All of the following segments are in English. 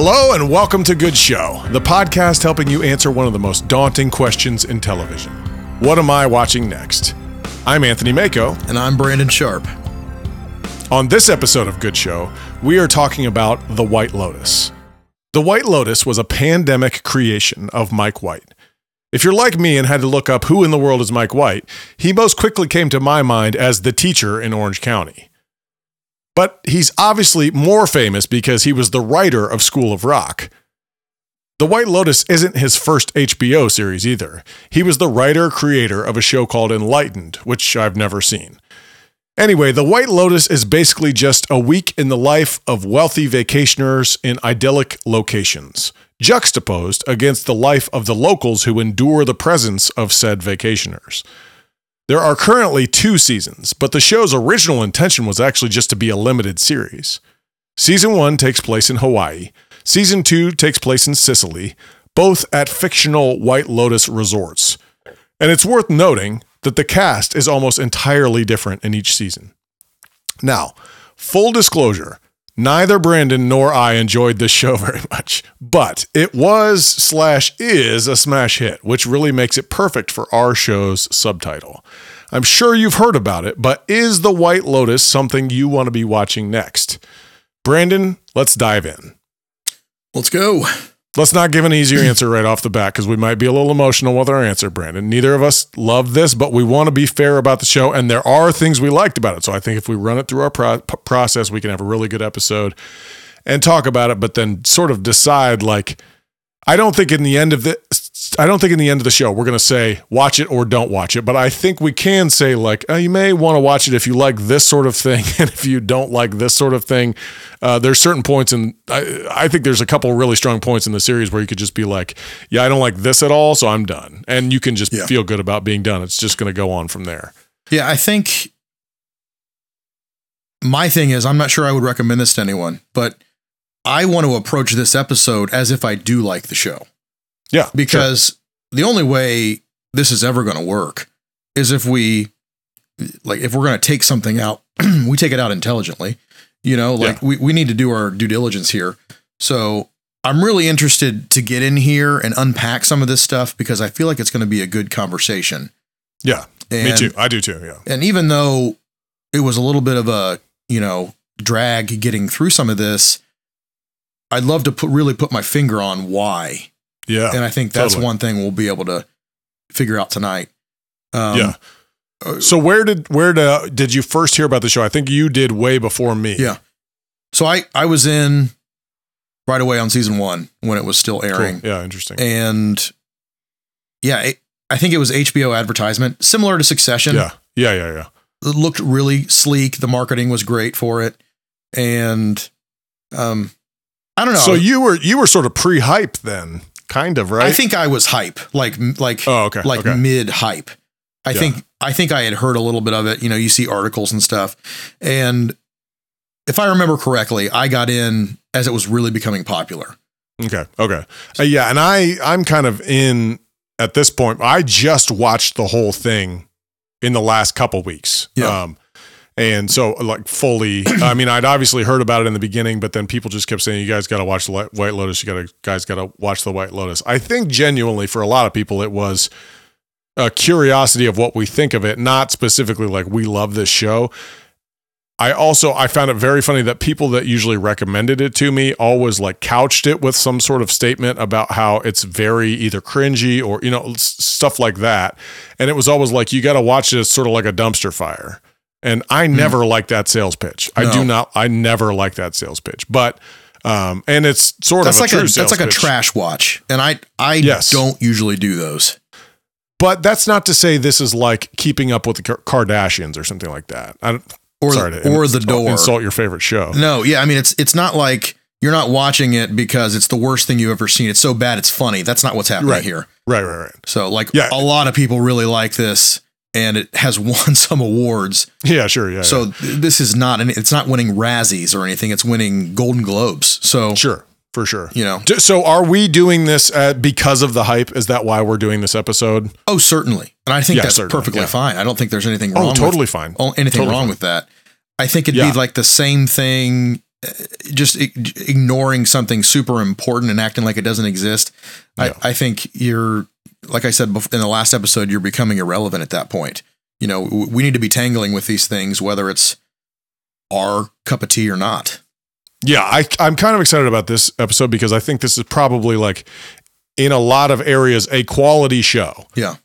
Hello and welcome to Good Show, the podcast helping you answer one of the most daunting questions in television. What am I watching next? I'm Anthony Mako. And I'm Brandon Sharp. On this episode of Good Show, we are talking about The White Lotus. The White Lotus was a pandemic creation of Mike White. If you're like me and had to look up who in the world is Mike White, he most quickly came to my mind as the teacher in Orange County. But he's obviously more famous because he was the writer of School of Rock. The White Lotus isn't his first HBO series either. He was the writer creator of a show called Enlightened, which I've never seen. Anyway, The White Lotus is basically just a week in the life of wealthy vacationers in idyllic locations, juxtaposed against the life of the locals who endure the presence of said vacationers. There are currently two seasons, but the show's original intention was actually just to be a limited series. Season one takes place in Hawaii, season two takes place in Sicily, both at fictional White Lotus resorts. And it's worth noting that the cast is almost entirely different in each season. Now, full disclosure, neither Brandon nor I enjoyed this show very much, but it was slash is a smash hit, which really makes it perfect for our show's subtitle. I'm sure you've heard about it, but is The White Lotus something you want to be watching next? Brandon, let's dive in. Let's go. Let's not give an easier answer right off the bat because we might be a little emotional with our answer, Brandon. Neither of us love this, but we want to be fair about the show, and there are things we liked about it. So I think if we run it through our pro- process, we can have a really good episode and talk about it, but then sort of decide like, I don't think in the end of the I don't think in the end of the show we're going to say watch it or don't watch it, but I think we can say like oh, you may want to watch it if you like this sort of thing, and if you don't like this sort of thing, uh, there's certain points, and I, I think there's a couple really strong points in the series where you could just be like, yeah, I don't like this at all, so I'm done, and you can just yeah. feel good about being done. It's just going to go on from there. Yeah, I think my thing is I'm not sure I would recommend this to anyone, but I want to approach this episode as if I do like the show. Yeah. Because sure. the only way this is ever going to work is if we, like, if we're going to take something out, we take it out intelligently. You know, like yeah. we, we need to do our due diligence here. So I'm really interested to get in here and unpack some of this stuff because I feel like it's going to be a good conversation. Yeah. And, me too. I do too. Yeah. And even though it was a little bit of a, you know, drag getting through some of this, I'd love to put really put my finger on why. Yeah. And I think that's totally. one thing we'll be able to figure out tonight. Um, yeah. Uh, so where did where did, did you first hear about the show? I think you did way before me. Yeah. So I I was in right away on season one when it was still airing. Cool. Yeah, interesting. And yeah, it, I think it was HBO advertisement, similar to Succession. Yeah. Yeah. Yeah. Yeah. It looked really sleek. The marketing was great for it, and um, I don't know. So you were you were sort of pre-hype then, kind of, right? I think I was hype, like like oh, okay. like okay. mid hype. I yeah. think I think I had heard a little bit of it. You know, you see articles and stuff, and if I remember correctly, I got in as it was really becoming popular. Okay. Okay. Uh, yeah, and I I'm kind of in at this point. I just watched the whole thing in the last couple weeks. Yeah. Um, and so, like, fully, I mean, I'd obviously heard about it in the beginning, but then people just kept saying, you guys got to watch the White Lotus. You got to, guys got to watch the White Lotus. I think genuinely for a lot of people, it was a curiosity of what we think of it, not specifically like we love this show. I also I found it very funny that people that usually recommended it to me always like couched it with some sort of statement about how it's very either cringy or you know stuff like that. And it was always like you got to watch it as sort of like a dumpster fire. And I hmm. never mm. like that sales pitch. No. I do not. I never like that sales pitch. But um, and it's sort that's of like a, a that's like pitch. a trash watch, and I I yes. don't usually do those. But that's not to say this is like keeping up with the Kardashians or something like that. I, or sorry to or the door insult your favorite show. No, yeah, I mean it's it's not like you're not watching it because it's the worst thing you've ever seen. It's so bad it's funny. That's not what's happening right. here. Right, right, right. So like yeah. a lot of people really like this and it has won some awards. Yeah, sure. Yeah. So yeah. this is not, an, it's not winning Razzies or anything. It's winning Golden Globes. So sure, for sure. You know. So are we doing this uh, because of the hype? Is that why we're doing this episode? Oh, certainly. And I think yeah, that's certainly. perfectly yeah. fine. I don't think there's anything oh, wrong. Oh, totally with, fine. Anything totally wrong fine. with that. I think it'd be like the same thing. Uh, just ignoring something super important and acting like it doesn't exist. I, I think you're, like I said in the last episode, you're becoming irrelevant at that point. You know, we need to be tangling with these things, whether it's our cup of tea or not. Yeah, I, I'm kind of excited about this episode because I think this is probably like, in a lot of areas, a quality show. Yeah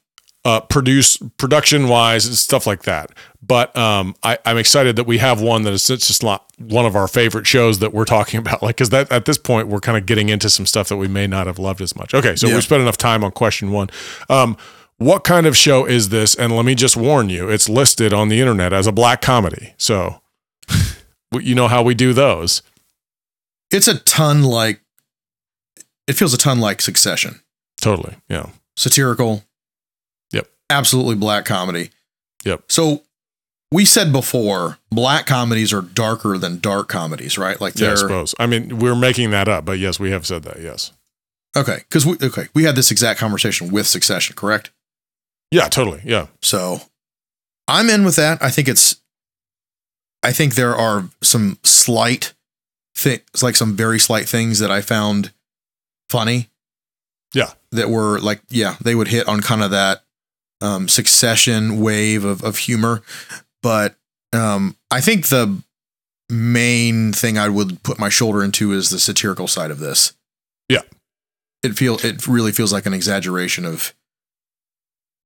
uh, produce production wise and stuff like that. But um, I, am excited that we have one that is it's just not one of our favorite shows that we're talking about. Like, because that at this point we're kind of getting into some stuff that we may not have loved as much. Okay, so yeah. we spent enough time on question one. Um, what kind of show is this? And let me just warn you, it's listed on the internet as a black comedy. So you know how we do those. It's a ton like it feels a ton like Succession. Totally. Yeah. Satirical, Yep. absolutely black comedy. Yep. So we said before, black comedies are darker than dark comedies, right? Like yeah, I suppose. I mean, we're making that up, but yes, we have said that. Yes. Okay, because we okay we had this exact conversation with Succession, correct? Yeah, totally. Yeah. So I'm in with that. I think it's. I think there are some slight things, like some very slight things that I found funny. Yeah. That were like, yeah, they would hit on kind of that um, succession wave of, of humor. But um, I think the main thing I would put my shoulder into is the satirical side of this. Yeah. It feel it really feels like an exaggeration of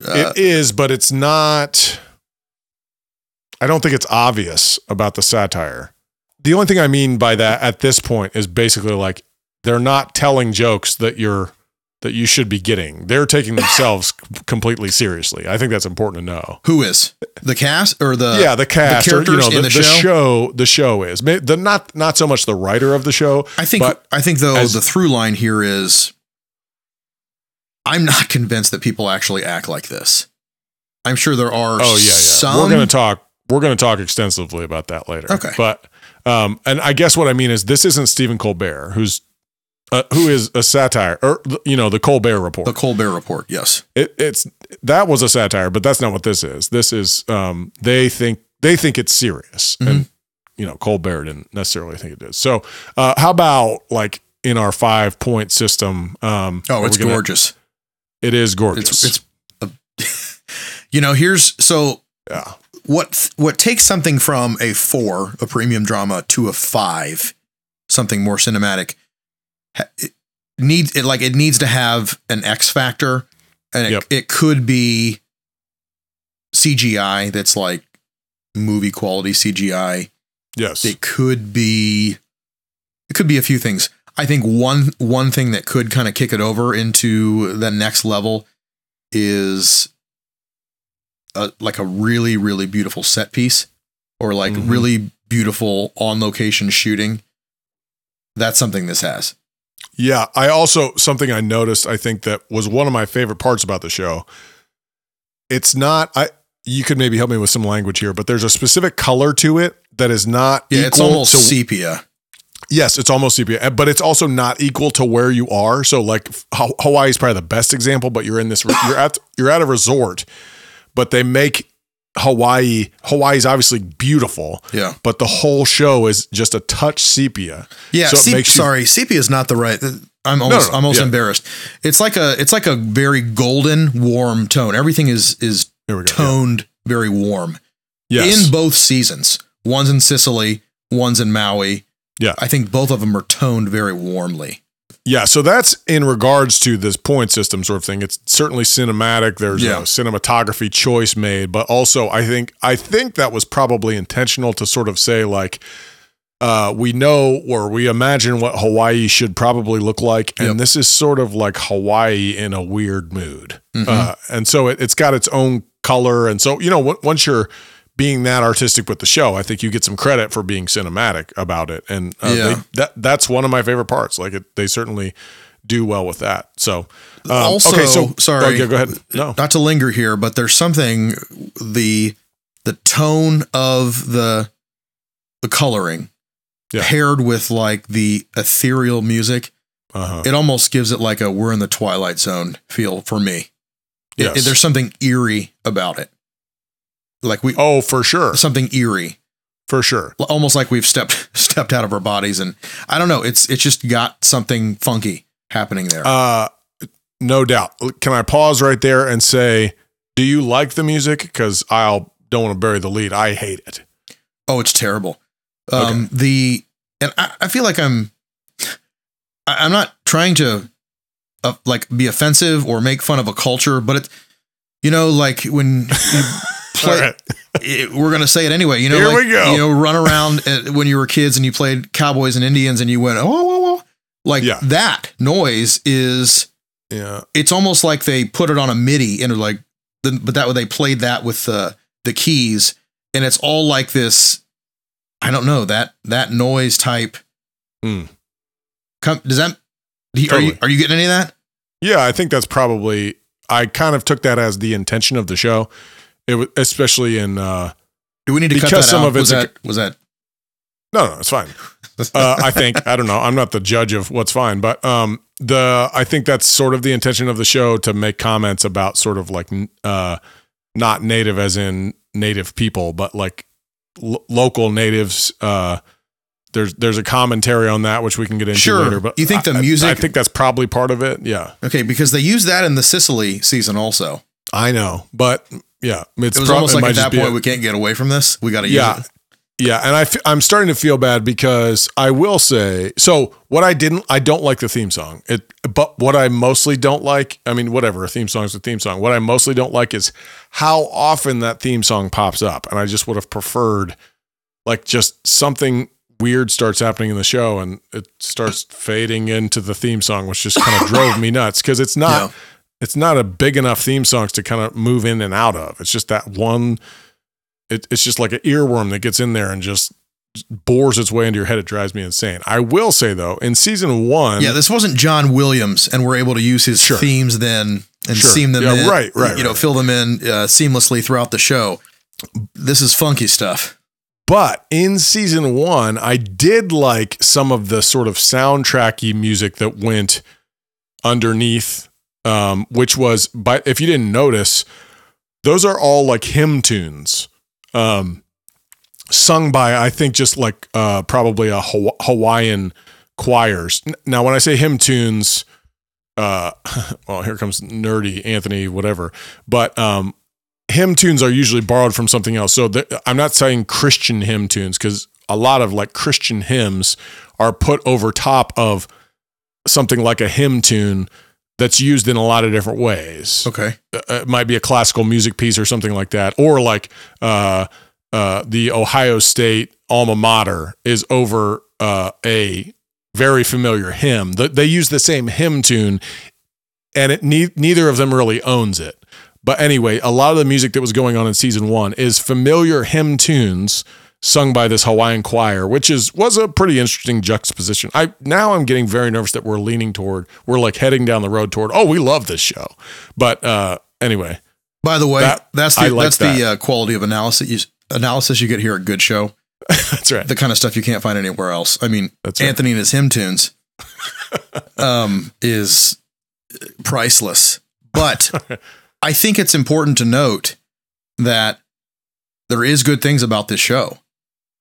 uh, It is, but it's not I don't think it's obvious about the satire. The only thing I mean by that at this point is basically like they're not telling jokes that you're that you should be getting. They're taking themselves completely seriously. I think that's important to know. Who is the cast or the yeah the cast the characters or, you know, the, in the, the show? show? The show is the not not so much the writer of the show. I think I think though as, the through line here is I'm not convinced that people actually act like this. I'm sure there are. Oh yeah, yeah. Some, we're going to talk. We're going to talk extensively about that later. Okay, but um, and I guess what I mean is this isn't Stephen Colbert, who's uh, who is a satire, or you know, the Colbert Report. The Colbert Report, yes. It, it's that was a satire, but that's not what this is. This is um, they think they think it's serious, mm-hmm. and you know, Colbert didn't necessarily think it is. So, uh, how about like in our five point system? Um, oh, it's gonna, gorgeous. It is gorgeous. It's, it's a, you know, here's so yeah. What what takes something from a four, a premium drama, to a five, something more cinematic it needs it like it needs to have an X factor, and it, yep. it could be CGI that's like movie quality CGI. Yes, it could be. It could be a few things. I think one one thing that could kind of kick it over into the next level is a, like a really really beautiful set piece or like mm-hmm. really beautiful on location shooting. That's something this has. Yeah, I also something I noticed I think that was one of my favorite parts about the show. It's not I you could maybe help me with some language here, but there's a specific color to it that is not Yeah, it's almost to, sepia. Yes, it's almost sepia, eh, but it's also not equal to where you are. So like Hawaii is probably the best example, but you're in this you're at you're at a resort, but they make Hawaii. Hawaii's obviously beautiful. Yeah. But the whole show is just a touch sepia. Yeah. So se- sorry, sepia is not the right. I'm almost no, no, no. I'm almost yeah. embarrassed. It's like a it's like a very golden warm tone. Everything is is toned yeah. very warm. Yes. In both seasons. One's in Sicily, one's in Maui. Yeah. I think both of them are toned very warmly. Yeah, so that's in regards to this point system sort of thing. It's certainly cinematic. There's yeah. a cinematography choice made, but also I think I think that was probably intentional to sort of say like uh, we know or we imagine what Hawaii should probably look like, and yep. this is sort of like Hawaii in a weird mood, mm-hmm. uh, and so it, it's got its own color, and so you know w- once you're being that artistic with the show, I think you get some credit for being cinematic about it, and uh, yeah. they, that that's one of my favorite parts. Like it, they certainly do well with that. So, um, also, okay, so sorry, oh, yeah, go ahead. No, not to linger here, but there's something the the tone of the the coloring yeah. paired with like the ethereal music. Uh-huh. It almost gives it like a we're in the twilight zone feel for me. Yes. It, it, there's something eerie about it. Like we Oh, for sure. Something eerie. for sure. almost like we've stepped stepped out of our bodies, and I don't know. It's it's just got something funky happening there. Uh, no doubt. Can I pause right there and say, do you like the music? Because I'll don't want to bury the lead. I hate it. oh, it's terrible. Um, The and I, I feel like I'm I'm not trying to uh, like be offensive or make fun of a culture, but it you know like when you play. Right. it- we're gonna say it anyway. You know, Here like, we go. You know, run around uh, when you were kids and you played cowboys and Indians and you went oh, oh, oh. like Yeah. that noise is. Yeah. It's almost like they put it on a MIDI and like, but that way they played that with the the keys and it's all like this. I don't know that that noise type. Hmm. Come, does that? do you- Are you are you getting any of that? Yeah, I think that's probably. I kind of took that as the intention of the show. It was especially in. uh Do we need to cut Because that some out? of was it's a- that was that? No, no, it's fine. Uh, I think I don't know. I'm not the judge of what's fine, but um, the I think that's sort of the intention of the show to make comments about sort of like uh, not native as in native people, but like lo- local natives. Uh, there's there's a commentary on that which we can get into Sure. later. But You think the I- I- music- I, think that's probably part of it. Yeah, okay, because they use that in the Sicily season also. I know, but yeah, it's It was prob- almost like at that be a- point we can't get away from this. We got to use yeah. it. Yeah, and I f- I'm starting to feel bad because I will say so. What I didn't, I don't like the theme song. It, but what I mostly don't like, I mean, whatever, a theme song is a theme song. What I mostly don't like is how often that theme song pops up, and I just would have preferred, like, just something weird starts happening in the show and it starts fading into the theme song, which just kind of drove me nuts because it's not. Yeah. It's not a big enough theme songs to kind of move in and out of. It's just that one it, it's just like an earworm that gets in there and just bores its way into your head. It drives me insane. I will say though, in season one, Yeah, this wasn't John Williams, and we're able to use his Sure. themes then and Sure. seam them Yeah, in. right, right, You know, right. fill them in uh, seamlessly throughout the show. This is funky stuff. but in season one, I did like some of the sort of soundtracky music that went underneath, um, which was, but if you didn't notice, those are all like hymn tunes. Um, sung by I think just like uh, probably a Haw- Hawaiian choirs. Now, when I say hymn tunes, uh, well, here comes nerdy Anthony, whatever. But um, hymn tunes are usually borrowed from something else. So th- I'm not saying Christian hymn tunes because a lot of like Christian hymns are put over top of something like a hymn tune that's used in a lot of different ways Okay. uh, it might be a classical music piece or something like that, or like uh, uh, the Ohio State alma mater is over uh, a very familiar hymn. The, they use the same hymn tune, and it ne- neither of them really owns it. But anyway, a lot of the music that was going on in season one is familiar hymn tunes sung by this Hawaiian choir, which is was a pretty interesting juxtaposition. I now I'm getting very nervous that we're leaning toward we're like heading down the road toward oh we love this show, but uh, anyway By the way, That- that's the like that's the uh, quality of analysis you, analysis you get here at Good Show. that's right. The kind of stuff you can't find anywhere else. I mean, That's right. Anthony and his hymn tunes um, is priceless. But I think it's important to note that there is good things about this show.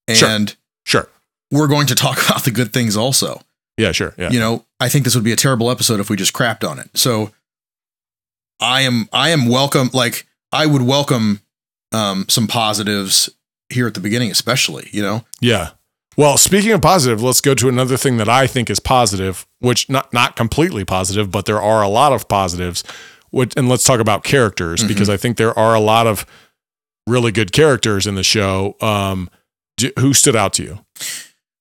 And Sure. we're going to talk about the good things also. Yeah, sure. Yeah. You know, I think this would be a terrible episode if we just crapped on it. So I am I am welcome like I would welcome um some positives here at the beginning especially, you know. Yeah. Well, speaking of positive, let's go to another thing that I think is positive, which not not completely positive, but there are a lot of positives. Which, and let's talk about characters Mhm. because I think there are a lot of really good characters in the show. Um, who stood out to you?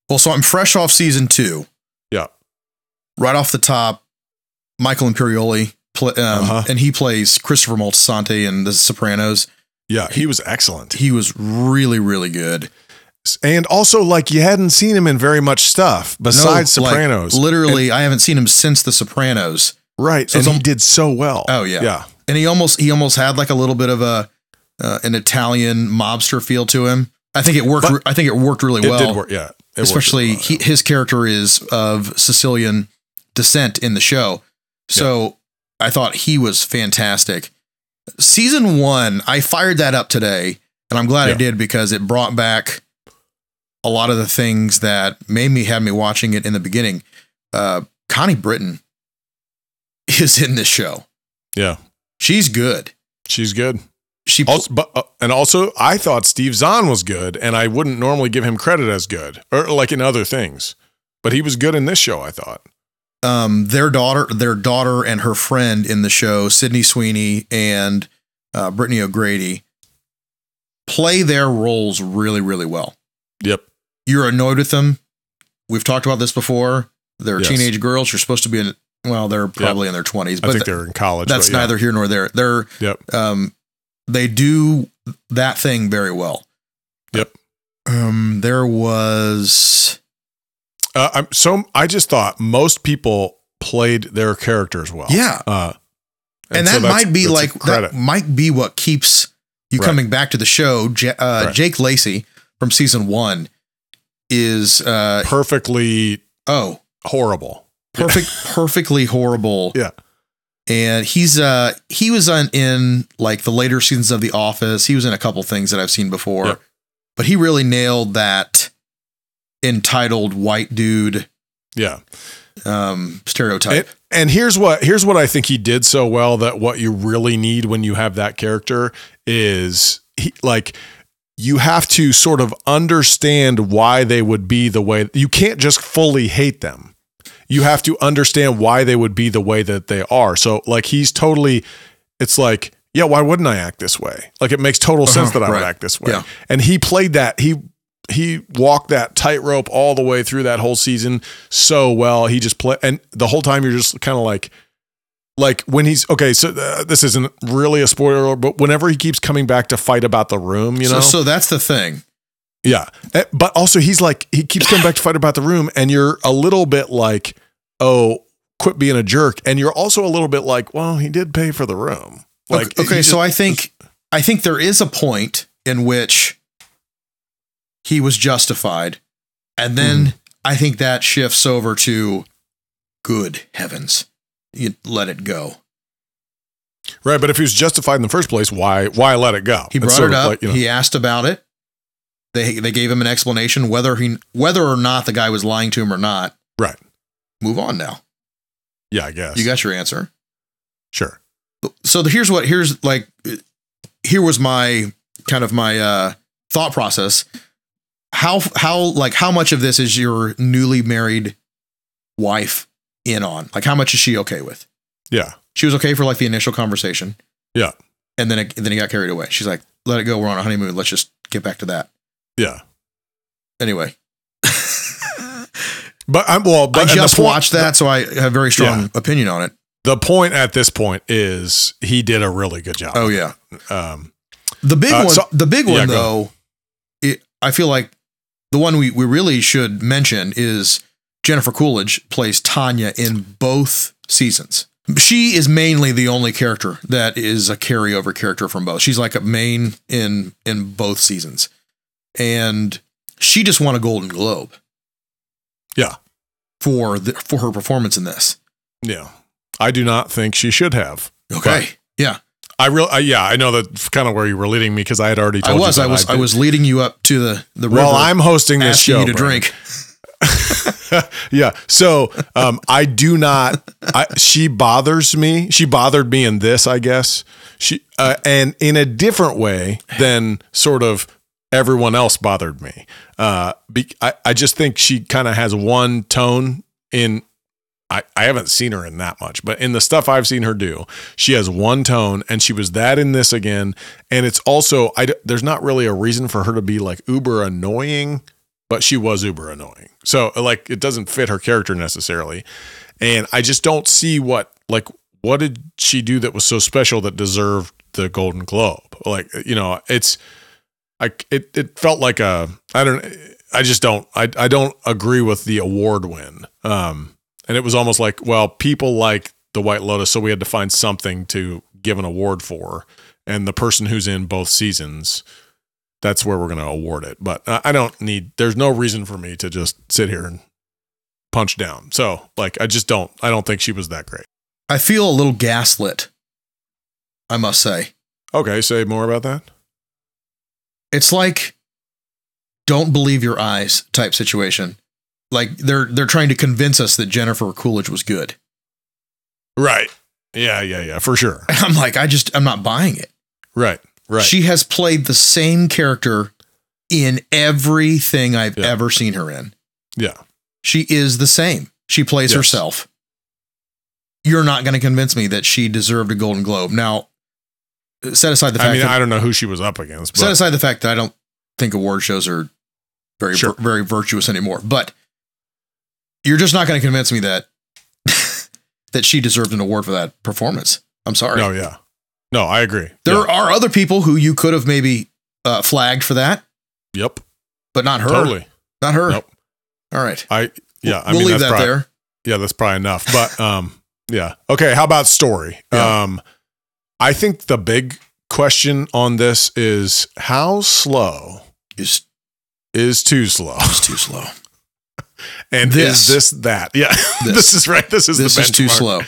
Well, so I'm fresh off season 2. Yeah. Right off the top, Michael Imperioli pla um, Uh-huh. and he plays Christopher Moltisanti in The Sopranos. Yeah, he was excellent, He was really really good. and also like you hadn't seen him in very much stuff besides No, like, Sopranos. literally, I haven't seen him since The Sopranos. right, So and he al- did so well. Oh, yeah. yeah, and he almost he almost had like a little bit of a uh, an Italian mobster feel to him. I think it worked. But- I think it worked really it well. did work. Yeah, Especially really well, he, his character is of Sicilian descent in the show, so I thought he was fantastic. Season one, I fired that up today, and I'm glad I did because it brought back a lot of the things that made me have me watching it in the beginning. Uh, Connie Britton is in this show. Yeah, she's good. She's good. She also, but, uh, and also, I thought Steve Zahn was good, and I wouldn't normally give him credit as good, or like in other things, but he was good in this show. I thought. Um, their daughter, their daughter, and her friend in the show, Sydney Sweeney and uh, Brittany O'Grady, play their roles really, really well. Yep. You're annoyed with them. We've talked about this before. They're yes. teenage girls. You're supposed to be in. Well, they're probably yep. in their 20s, but I think they're in college. That's yeah. neither here nor there. They're yep. Um, they do that thing very well. Yep. Um, there was. Uh, I'm so I just thought most people played their characters well. Yeah. Uh, and, and that so might be like that might be what keeps you right. coming back to the show. J- uh, right. Jake Lacy from season one is uh, perfectly oh horrible, perfect, perfectly horrible. Yeah, and he's uh he was on in like the later seasons of The Office. He was in a couple things that I've seen before, yep. but he really nailed that entitled white dude. Yeah. Um, stereotype. And, and here's what here's what I think he did so well that what you really need when you have that character is he like you have to sort of understand why they would be the way you can't just fully hate them you have to understand why they would be the way that they are. So like he's totally it's like, yeah, why wouldn't I act this way? Like it makes total sense uh-huh, that I right. would act this way. Yeah. And he played that he he walked that tightrope all the way through that whole season so well. He just played, and the whole time you're just kind of like like when he's okay so uh, this isn't really a spoiler but whenever he keeps coming back to fight about the room you know so, so that's the thing yeah. Eh, but also he's like he keeps coming back to fight about the room and you're a little bit like, "Oh, quit being a jerk." And you're also a little bit like, "Well, he did pay for the room." Like Okay, okay so I think I think there is a point in which he was justified. And then mm. I think that shifts over to good heavens. You let it go. Right, but if he was justified in the first place, why why let it go? He brought it up. Like, you know, he asked about it. They they gave him an explanation whether he whether or not the guy was lying to him or not. Right. Move on now. Yeah, I guess. You got your answer. Sure. So the, here's what here's like here was my kind of my uh thought process. How how like how much of this is your newly married wife in on? Like how much is she okay with? Yeah. She was okay for like the initial conversation. Yeah. And then it, then he got carried away. She's like, "Let it go. We're on a honeymoon. Let's just get back to that." Yeah. Anyway. but I'm well, but I just point, watched that, so I have a very strong yeah. opinion on it. The point at this point is he did a really good job. Oh yeah. Um, the big uh, one, so, the big one yeah, though, it, I feel like the one we, we really should mention is Jennifer Coolidge plays Tanya in both seasons. She is mainly the only character that is a carryover character from both. She's like a main in in both seasons and she just won a Golden Globe. Yeah, for the, for her performance in this. Yeah, I do not think she should have. Okay. Yeah. I real uh, yeah I know that kind of where you were leading me because I had already told I was I was I, I, was leading you up to the the well I'm hosting this show you to drink yeah so um, I do not I, she bothers me she bothered me in this I guess she uh, and in a different way than sort of everyone else bothered me. Uh, be, I, I just think she kind of has one tone in. I, I haven't seen her in that much, but in the stuff I've seen her do, she has one tone, and she was that in this again. And it's also I there's not really a reason for her to be like uber annoying, but she was uber annoying. So like it doesn't fit her character necessarily, and I just don't see what like what did she do that was so special that deserved the Golden Globe? Like you know, it's I it it felt like a I don't I just don't I I don't agree with the award win. Um, and it was almost like well, people like the White Lotus, so we had to find something to give an award for, and the person who's in both seasons. That's where we're going to award it. But I don't need, there's no reason for me to just sit here and punch down. So, like, I just don't, I don't think she was that great. I feel a little gaslit, I must say. Okay. Say more about that it's like don't believe your eyes type situation. Like they're they're trying to convince us that Jennifer Coolidge was good. Right. Yeah, yeah, yeah, for sure. And I'm like, I just I'm not buying it. Right. Right. She has played the same character in everything I've Yeah. ever seen her in. yeah. She is the same. She plays Yes. herself. You're not going to convince me that she deserved a Golden Globe. Now, set aside the fact I mean, that I don't know who she was up against, set aside the fact that I don't think award shows are very Sure. very virtuous anymore. But you're just not going to convince me that that she deserved an award for that performance. I'm sorry. no, yeah. No, I agree. there Yeah. are other people who you could have maybe uh, flagged for that, Yep. but not her. Totally. Not her. Nope. All right. I yeah, I we'll mean leave that probably, there. Yeah, that's probably enough. But um yeah. Okay, how about story? Yeah. Um I think the big question on this is how slow Is is too slow? is too slow. And This. is this that? Yeah. This, This. is right. This is This the is too slow.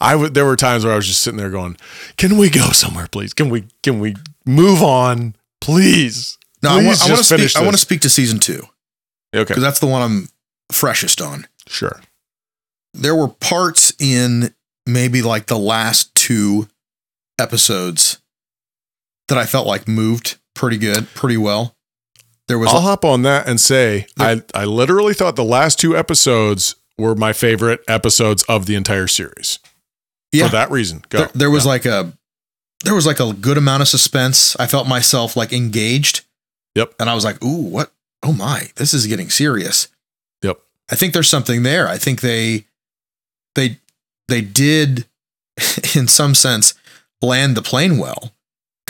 I would there were times where I was just sitting there going, "Can we go somewhere, please? Can we can we move on, please?" No, I Please want, I want to speak. I want to speak to season two Okay. because that's the one I'm freshest on. Sure. There were parts in maybe like the last two episodes that I felt like moved pretty good, pretty well. There was I'll hop on that and say I, I literally thought the last two episodes were my favorite episodes of the entire series. Yeah. For that reason. Go. there, there was Yeah. like a there was like a good amount of suspense. I felt myself like engaged. Yep. And I was like, "Ooh, what? Oh my, this is getting serious." Yep. I think there's something there. I think they they they did in some sense land the plane well.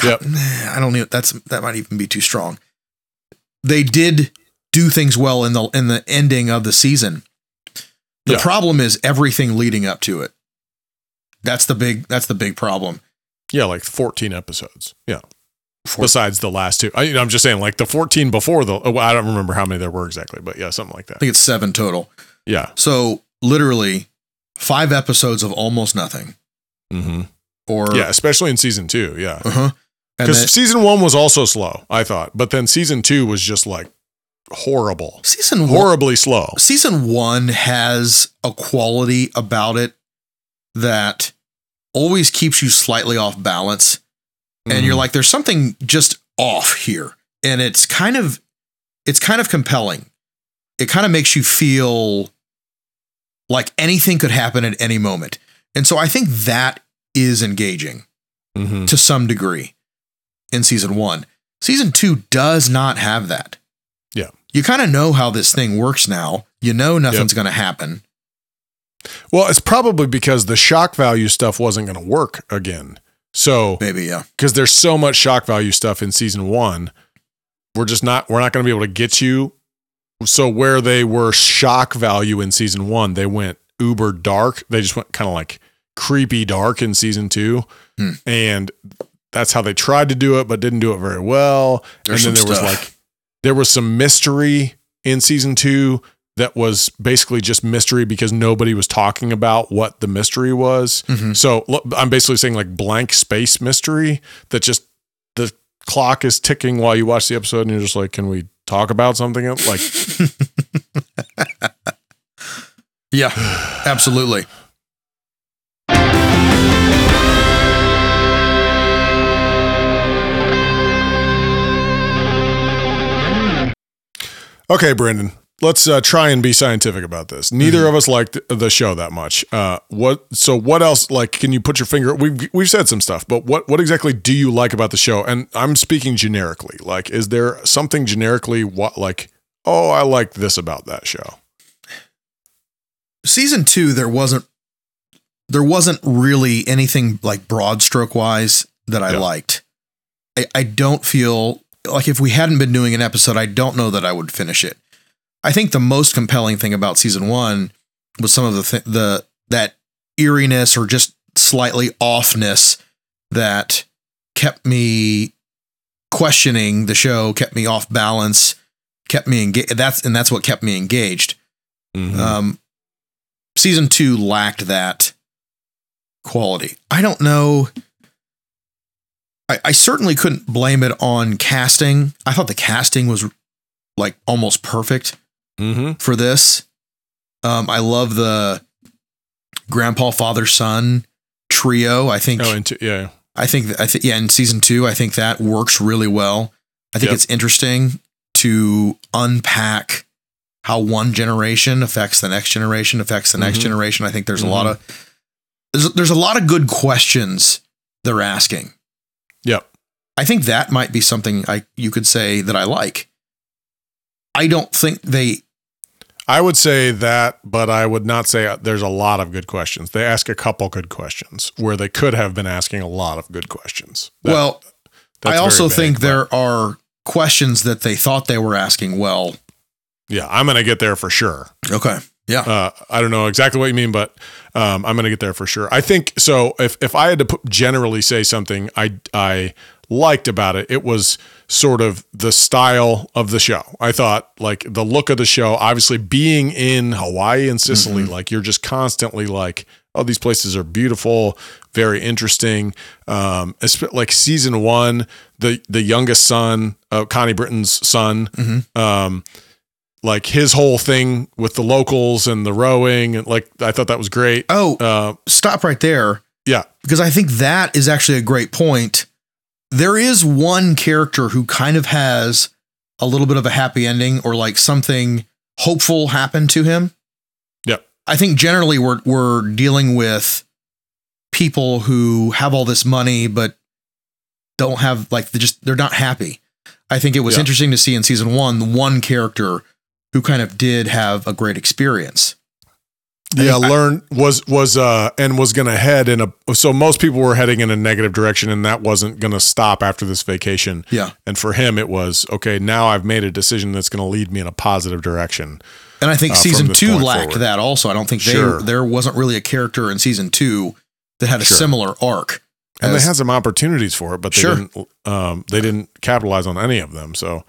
Yep. I don't know. That's that might even be too strong. They did do things well in the in the ending of the season. The Yeah. problem is everything leading up to it. That's the big that's the big problem. Yeah, like 14 episodes. Yeah. For- Besides the last two. I, you know, I'm just saying like the 14 before the oh, I don't remember how many there were exactly, but yeah, something like that. I think it's 7 total. Yeah. So, literally 5 episodes of almost nothing hmm or Yeah, especially in season 2, yeah. uh-huh. Cuz season 1 was also slow, I thought, but then season 2 was just like horrible. season 1 Horribly slow. season 1 has a quality about it that always keeps you slightly off balance. and you're Mhm. like there's something just off here and it's kind of it's kind of compelling it kind of makes you feel like anything could happen at any moment and so i think that is engaging Mhm. to some degree in season one season two does not have that Yeah. you kind of know how this thing works now you know nothing's going to happen Well, it's probably because the shock value stuff wasn't going to work again. So, maybe yeah because there's so much shock value stuff in season one, we're just not we're not going to be able to get you. So where they were shock value in season one, they went uber dark. They just went kind of like creepy dark in season two, Hmm. and that's how they tried to do it, but didn't do it very well. There's and then there was like there was some mystery in season two that was basically just mystery because nobody was talking about what the mystery was. Mhm. So I'm basically saying like blank space mystery that just the clock is ticking while you watch the episode and you're just like, can we talk about something else? Like, yeah absolutely okay, Brandon, let's uh, try and be scientific about this. Neither of us liked the show that much. Uh, what? So what else? Like, can you put your finger? We've we've said some stuff, but what what exactly do you like about the show? And I'm speaking generically. Like, is there something generically what like? Oh, I like this about that show. season two there wasn't there wasn't really anything like broad stroke wise that I Yeah. liked. I, I don't feel like if we hadn't been doing an episode, I don't know that I would finish it. I think the most compelling thing about season one was some of the th- the that eeriness or just slightly offness that kept me questioning the show, kept me off balance, kept me engaged. That's and that's what kept me engaged. Mhm. Um, season two lacked that quality. I don't know. I, I certainly couldn't blame it on casting. I thought the casting was like almost perfect Mm-hmm. for this. Um, I love the grandpa, father, son trio. I think Oh, and t- yeah. I think I think yeah, in season two, I think that works really well. I think Yep. it's interesting to unpack how one generation affects the next generation, affects the next Mhm. generation. I think there's a lot of there's there's a lot of good questions they're asking. Yep. I think that might be something I you could say that I like. I don't think they I would say that, but I would not say uh, there's a lot of good questions. They ask a couple good questions where they could have been asking a lot of good questions. That- well, I also vague, think there are questions that they thought they were asking well. Yeah, I'm going to get there for sure. Okay. Yeah. Uh, I don't know exactly what you mean, but um, I'm going to get there for sure. I think so. If if I had to put, generally say something I I liked about it, it was sort of the style of the show. I thought like the look of the show. Obviously, being in Hawaii and Sicily, like you're just constantly like, oh, these places are beautiful, very interesting. Um, like season one, the the youngest son, uh, Connie Britton's son, um, like his whole thing with the locals and the rowing, and like I thought that was great. Oh, Uh, stop right there yeah, because I think that is actually a great point. There is one character who kind of has a little bit of a happy ending or like something hopeful happened to him. Yeah. I think generally we're we're dealing with people who have all this money but don't have like they just they're not happy. I think it was Yeah. interesting to see in season 1 the one character who kind of did have a great experience. yeah. I- learn was was uh and was gonna head in a so most people were heading in a negative direction, and that wasn't gonna stop after this vacation. Yeah. And for him, it was okay. Now I've made a decision that's gonna lead me in a positive direction. And I think uh, season two lacked forward. that also. I don't think they, Sure. there wasn't really a character in season two that had a Sure. similar arc. And as- they had some opportunities for it, but they Sure. didn't. Um, they didn't capitalize on any of them. So,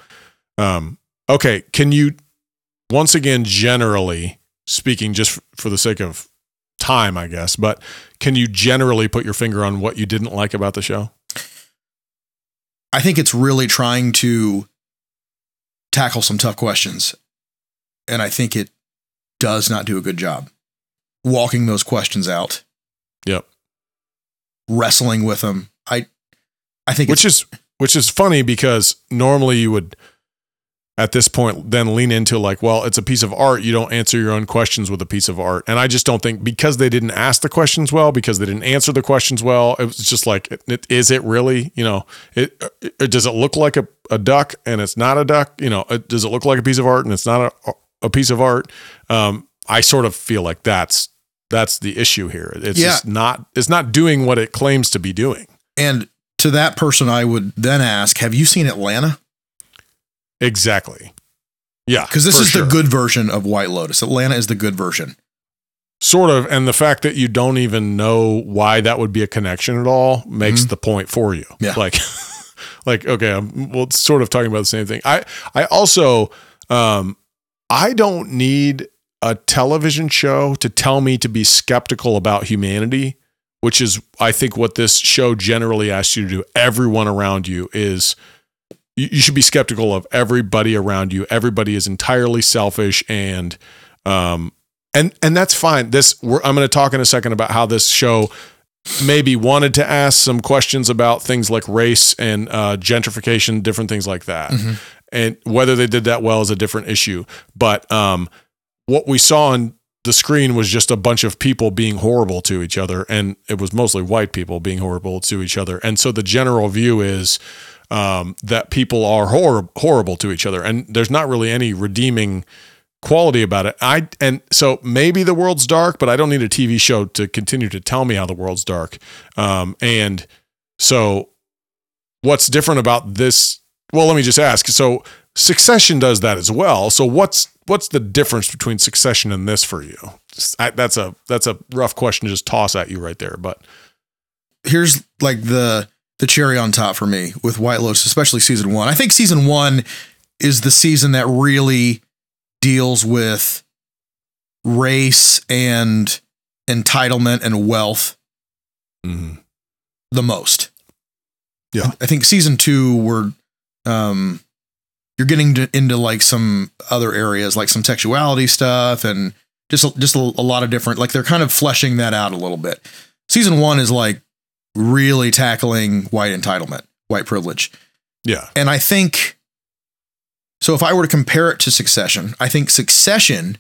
um, okay, can you once again, generally speaking, just for the sake of time, I guess, but can you generally put your finger on what you didn't like about the show? I think it's really trying to tackle some tough questions. And I think it does not do a good job walking those questions out, Yep. wrestling with them. I I think Which it's, is which is funny because normally you would at this point then lean into like, well, it's a piece of art. You don't answer your own questions with a piece of art. And I just don't think because they didn't ask the questions well, because they didn't answer the questions well, it was just like, it, it, is it really, you know, it, it does it look like a, a duck and it's not a duck? You know, it, does it look like a piece of art and it's not a, a piece of art? Um, I sort of feel like that's that's the issue here. It's Yeah. just not it's not doing what it claims to be doing. and to that person I would then ask, have you seen Atlanta? Exactly. Yeah. Because this is sure. the good version of White Lotus. Atlanta is the good version. Sort of. And the fact that you don't even know why that would be a connection at all makes the point for you. Yeah. Like, like, okay, I'm well, sort of talking about the same thing. I, I also, um, I don't need a television show to tell me to be skeptical about humanity, which is, I think, what this show generally asks you to do. Everyone around you is you, you should be skeptical of everybody around you. Everybody is entirely selfish and um and and that's fine. This we're, I'm going to talk in a second about how this show maybe wanted to ask some questions about things like race and uh, gentrification, different things like that, and whether they did that well is a different issue. But um, what we saw on the screen was just a bunch of people being horrible to each other, and it was mostly white people being horrible to each other. And so the general view is um, that people are hor- horrible to each other, and there's not really any redeeming quality about it. I and so maybe the world's dark, but I don't need a TV show to continue to tell me how the world's dark. Um, and so, what's different about this? Well, let me just ask. So, Succession does that as well. So, what's what's the difference between Succession and this for you? I, that's a that's a rough question to just toss at you right there. But here's like the the cherry on top for me with White Lotus, especially season one. I think season one is the season that really deals with race and entitlement and wealth mhm. the most. Yeah. I think season two we're um you're getting to, into like some other areas, like some sexuality stuff, and just just a, a lot of different. Like they're kind of fleshing that out a little bit. Season one is like really tackling white entitlement, white privilege. Yeah. And I think so if I were to compare it to Succession, I think Succession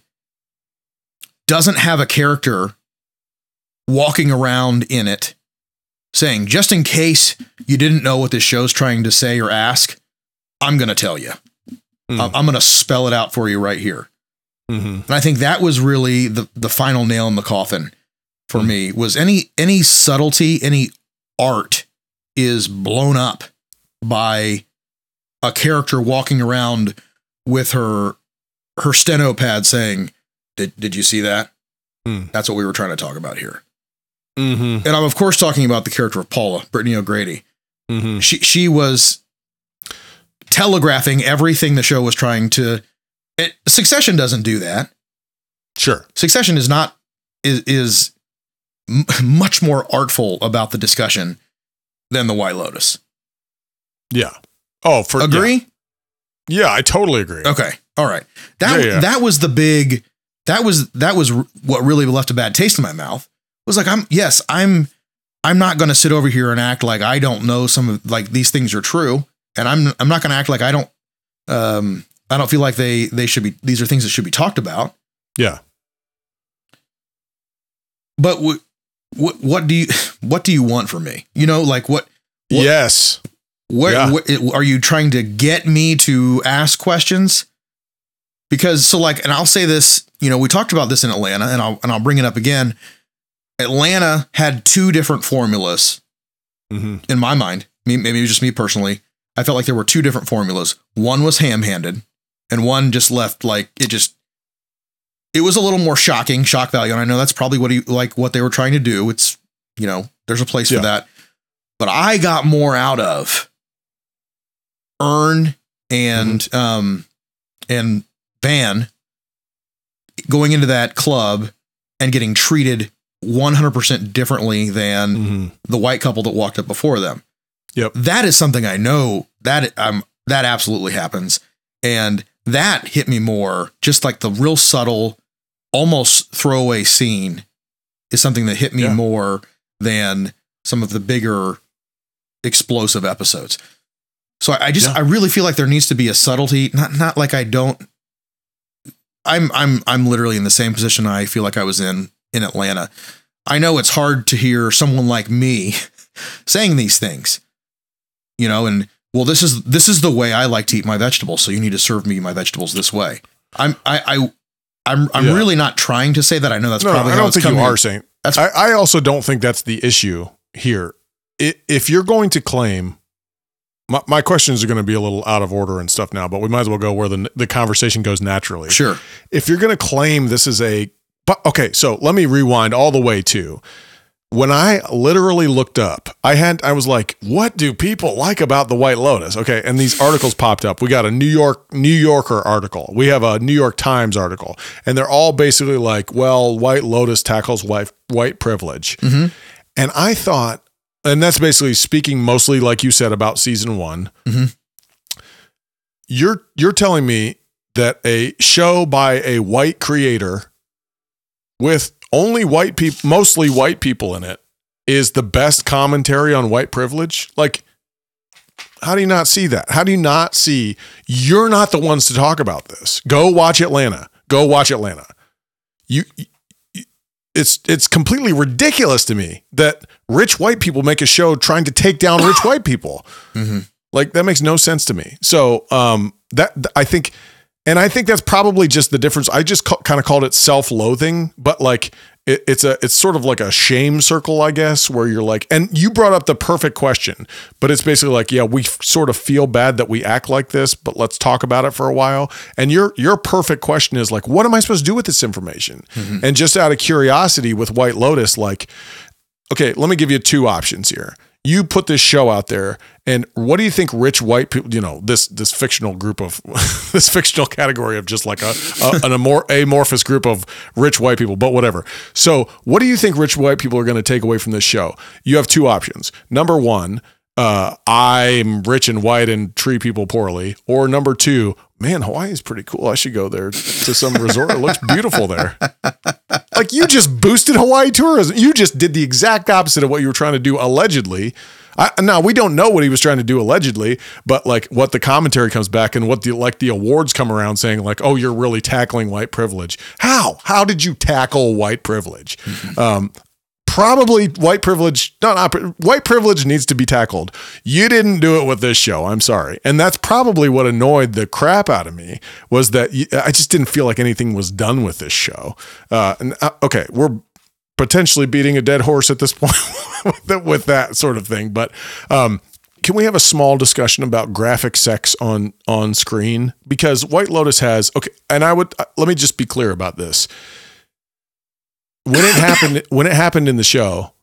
doesn't have a character walking around in it saying, just in case you didn't know what this show's trying to say or ask, I'm going to tell you. Mm. I'm going to spell it out for you right here. Mm-hmm. And I think that was really the the final nail in the coffin for me was any any subtlety, any art is blown up by a character walking around with her her steno pad saying, "Did did you see that?" Hmm. That's what we were trying to talk about here. Mm-hmm. And I'm of course talking about the character of Paula, Brittany O'Grady. Mm-hmm. She she was telegraphing everything the show was trying to. It, Succession doesn't do that. Sure. Succession is not is is m- much more artful about the discussion than the White Lotus. Yeah. Oh, for Agree? Yeah, yeah I totally agree. Okay. All right. That Yeah, yeah. that was the big that was that was r- what really left a bad taste in my mouth. Was like I'm yes, I'm I'm not going to sit over here and act like I don't know some of like these things are true and I'm I'm not going to act like I don't um I don't feel like they they should be these are things that should be talked about. Yeah. But what what what do you what do you want from me? You know, like what What- Yes. What, Yeah. are you trying to get me to ask questions? Because so like, and I'll say this, you know, we talked about this in Atlanta, and I'll and I'll bring it up again. Atlanta had two different formulas Mm-hmm. in my mind. Maybe it was just me personally. I felt like there were two different formulas. One was ham-handed, and one just left like it just. It was a little more shocking, shock value, and I know that's probably what he like what they were trying to do. It's you know, there's a place Yeah. for that, but I got more out of Earn and um and Van going into that club and getting treated 100% differently than Mm-hmm. the white couple that walked up before them. Yep. That is something I know that um that absolutely happens. And that hit me more just like the real subtle almost throwaway scene is something that hit me Yeah. more than some of the bigger explosive episodes. So I I just Yeah. I really feel like there needs to be a subtlety, not not like I don't I'm I'm I'm literally in the same position I feel like I was in in Atlanta. I know it's hard to hear someone like me saying these things. You know, and well this is this is the way I like to eat my vegetables, so you need to serve me my vegetables this way. I'm I I I'm I'm Yeah. really not trying to say that. I know that's No, probably I how don't it's think you are saying. That's- I, I also don't think that's the issue here. I if you're going to claim, my, my questions are going to be a little out of order and stuff now, but we might as well go where the the conversation goes naturally. Sure. If you're going to claim this is a, but okay, so let me rewind all the way to when I literally looked up. I had I was like, what do people like about the White Lotus? Okay, and these articles popped up. We got a New York New Yorker article. We have a New York Times article, and they're all basically like, well, White Lotus tackles white white privilege. Mhm. And I thought, and that's basically speaking mostly like you said about season one. Mhm. You're you're telling me that a show by a white creator with only white people, mostly white people in it, is the best commentary on white privilege? Like, how do you not see that? How do you not see you're not the ones to talk about this? Go watch Atlanta. Go watch Atlanta. You, you- it's it's completely ridiculous to me that rich white people make a show trying to take down rich white people. Mhm. Like that makes no sense to me. So um that I think and I think that's probably just the difference. I just ca- kind of called it self-loathing, but like it, it's a it's sort of like a shame circle, I guess, where you're like, and you brought up the perfect question, but it's basically like, yeah, we f- sort of feel bad that we act like this, but let's talk about it for a while. And your your perfect question is like, what am I supposed to do with this information? Mm-hmm. And just out of curiosity, with White Lotus, like, okay, let me give you two options here. You put this show out there, and what do you think rich white people, you know, this this fictional group of this fictional category of just like a, a an amor- amorphous group of rich white people, but whatever. So, what do you think rich white people are going to take away from this show? You have two options. Number one, uh, I'm rich and white and treat people poorly, or number two, man, Hawaii is pretty cool. I should go there to some resort. It looks beautiful there. Like you just boosted Hawaii tourism. You just did the exact opposite of what you were trying to do allegedly. I, now we don't know what he was trying to do allegedly, but like what the commentary comes back and what the like the awards come around saying like, oh, you're really tackling white privilege. How? How did you tackle white privilege? Mm-hmm. Um, probably white privilege not, white privilege needs to be tackled. You didn't do it with this show. I'm sorry. And that's probably what annoyed the crap out of me was that i just didn't feel like anything was done with this show. Uh, and uh, okay we're potentially beating a dead horse at this point with that sort of thing but um, can we have a small discussion about graphic sex on on screen? Because white lotus has okay and i would uh, let me just be clear about this when it happened when it happened in the show,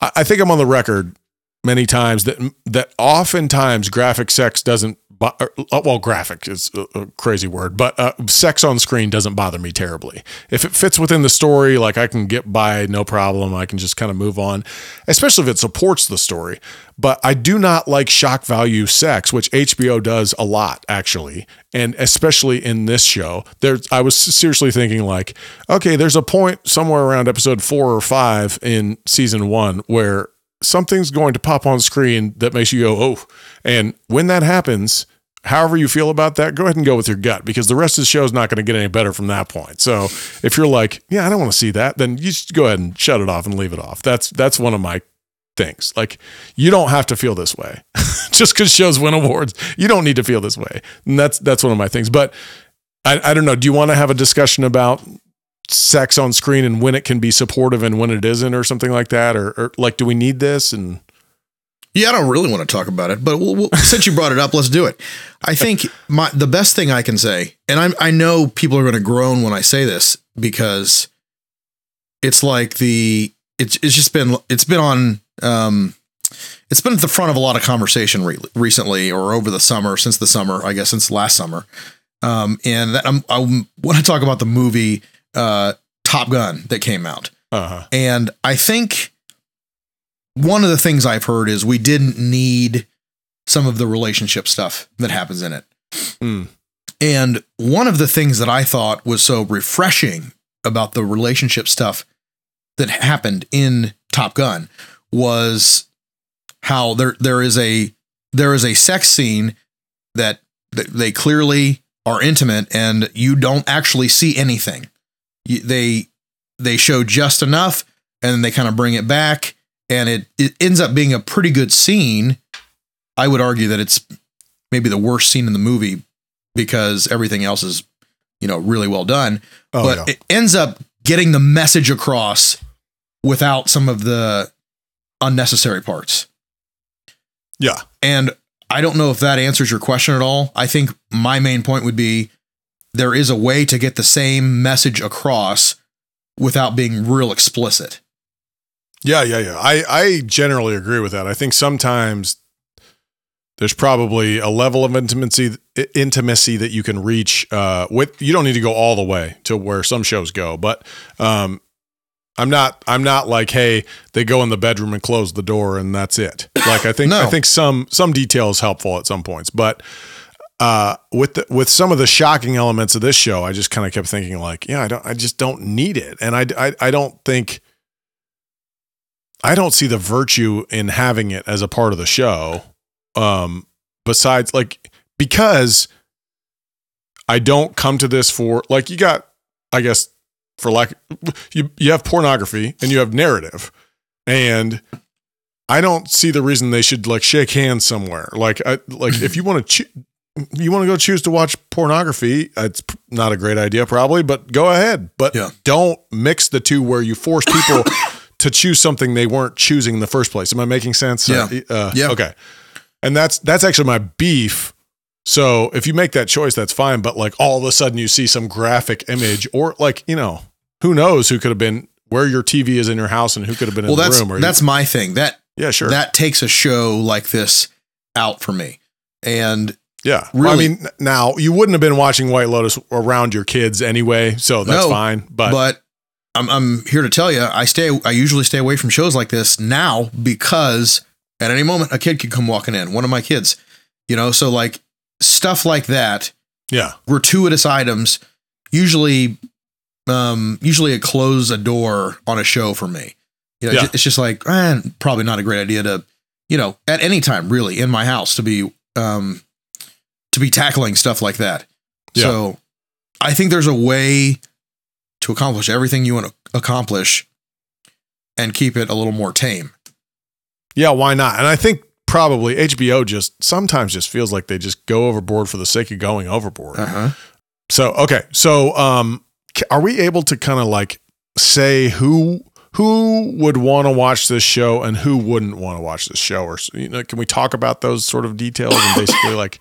I, I think I'm on the record many times that that oftentimes graphic sex doesn't well graphic is a crazy word but uh, sex on screen doesn't bother me terribly. If it fits within the story like i can get by no problem. I can just kind of move on especially if it supports the story. But i do not like shock value sex which hbo does a lot actually. And especially in this show there's i was seriously thinking like okay there's a point somewhere around episode four or five in season one where something's going to pop on screen that makes you go, oh. And when that happens, however you feel about that, go ahead and go with your gut because the rest of the show is not going to get any better from that point. So if you're like, yeah, I don't want to see that, then you just go ahead and shut it off and leave it off. That's that's one of my things. Like you don't have to feel this way just because shows win awards. You don't need to feel this way. And that's that's one of my things. But I, I don't know. Do you want to have a discussion about sex on screen and when it can be supportive and when it isn't or something like that? Or, or like do we need this? And yeah, I don't really want to talk about it, but we'll, we'll, since you brought it up, let's do it. I think my the best thing I can say, and I I know people are going to groan when I say this because it's like the it's it's just been it's been on um it's been at the front of a lot of conversation re- recently or over the summer since the summer I guess since last summer, um and that I'm, I want to talk about the movie uh, Top Gun that came out. Uh-huh. And I think one of the things I've heard is we didn't need some of the relationship stuff that happens in it. Mm. And one of the things that I thought was so refreshing about the relationship stuff that happened in Top Gun was how there there is a there is a sex scene that, that they clearly are intimate and you don't actually see anything they they show just enough and then they kind of bring it back and it, it ends up being a pretty good scene. I would argue that it's maybe the worst scene in the movie because everything else is you know really well done. Oh, but yeah. it ends up getting the message across without some of the unnecessary parts. Yeah. And i don't know if that answers your question at all. I think my main point would be there is a way to get the same message across without being real explicit. Yeah, yeah, yeah. I, I generally agree with that. I think sometimes there's probably a level of intimacy intimacy that you can reach uh, with. You don't need to go all the way to where some shows go, but um, I'm not. I'm not like, hey, they go in the bedroom and close the door and that's it. Like I think no. I think some some detail is helpful at some points, but uh, with the, with some of the shocking elements of this show, I just kind of kept thinking like, yeah, I don't, I just don't need it, and I, I, I don't think, I don't see the virtue in having it as a part of the show. Um, besides, like, because I don't come to this for like you got, I guess, for lack, you you have pornography and you have narrative, and I don't see the reason they should like shake hands somewhere. Like, I, like if you want to you want to go choose to watch pornography, it's not a great idea, probably, but go ahead. But yeah. don't mix the two where you force people to choose something they weren't choosing in the first place. Am I making sense? Yeah. Uh, uh, yeah. Okay. And that's that's actually my beef. So if you make that choice, that's fine. But like all of a sudden you see some graphic image, or like you know, who knows who could have been where your TV is in your house and who could have been well, in the room. Or that's you, my thing. That yeah, sure. That takes a show like this out for me. And yeah. Really. I mean, now you wouldn't have been watching White Lotus around your kids anyway, so that's no, fine. But but I'm I'm here to tell you, I stay I usually stay away from shows like this now because At any moment, a kid could come walking in. One of my kids, you know. So like stuff like that, Yeah. gratuitous items, usually, um, usually it close a door on a show for me. You know, Yeah. it's just like eh, probably not a great idea to, you know, at any time really in my house to be, um, to be tackling stuff like that. Yeah. So, I think there's a way to accomplish everything you want to accomplish, and keep it a little more tame. Yeah, why not? And I think probably HBO just sometimes just feels like they just go overboard for the sake of going overboard. Uh huh. So, okay. So, um are we able to kind of like say who who would want to watch this show and who wouldn't want to watch this show or you know, can we talk about those sort of details and basically like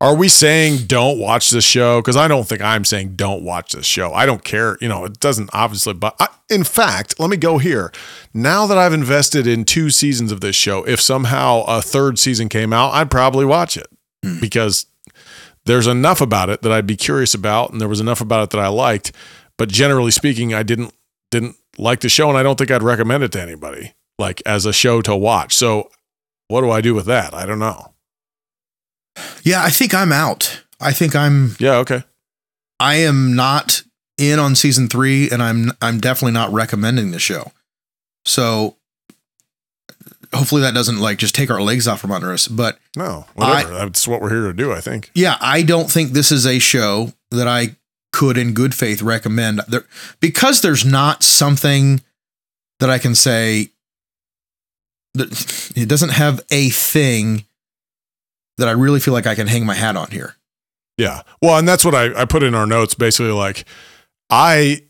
are we saying don't watch this show? Because I don't think I'm saying don't watch this show. I don't care. You know, it doesn't obviously, but I, in fact, let me go here. Now that I've invested in two seasons of this show, if somehow a third season came out, I'd probably watch it hmm. because there's enough about it that I'd be curious about, and there was enough about it that I liked. But generally speaking, I didn't didn't like the show, and I don't think I'd recommend it to anybody like as a show to watch. So, what do I do with that? I don't know. Yeah, I think I'm out. I think I'm Yeah, okay. I am not in on season three, and I'm I'm definitely not recommending the show. So hopefully that doesn't like just take our legs off from under us. But No, whatever. That's what we're here to do, I think. yeah, I don't think this is a show that I could in good faith recommend there because there's not something that I can say that it doesn't have a thing that I really feel like I can hang my hat on here. Yeah. Well, and that's what I, I put in our notes basically like I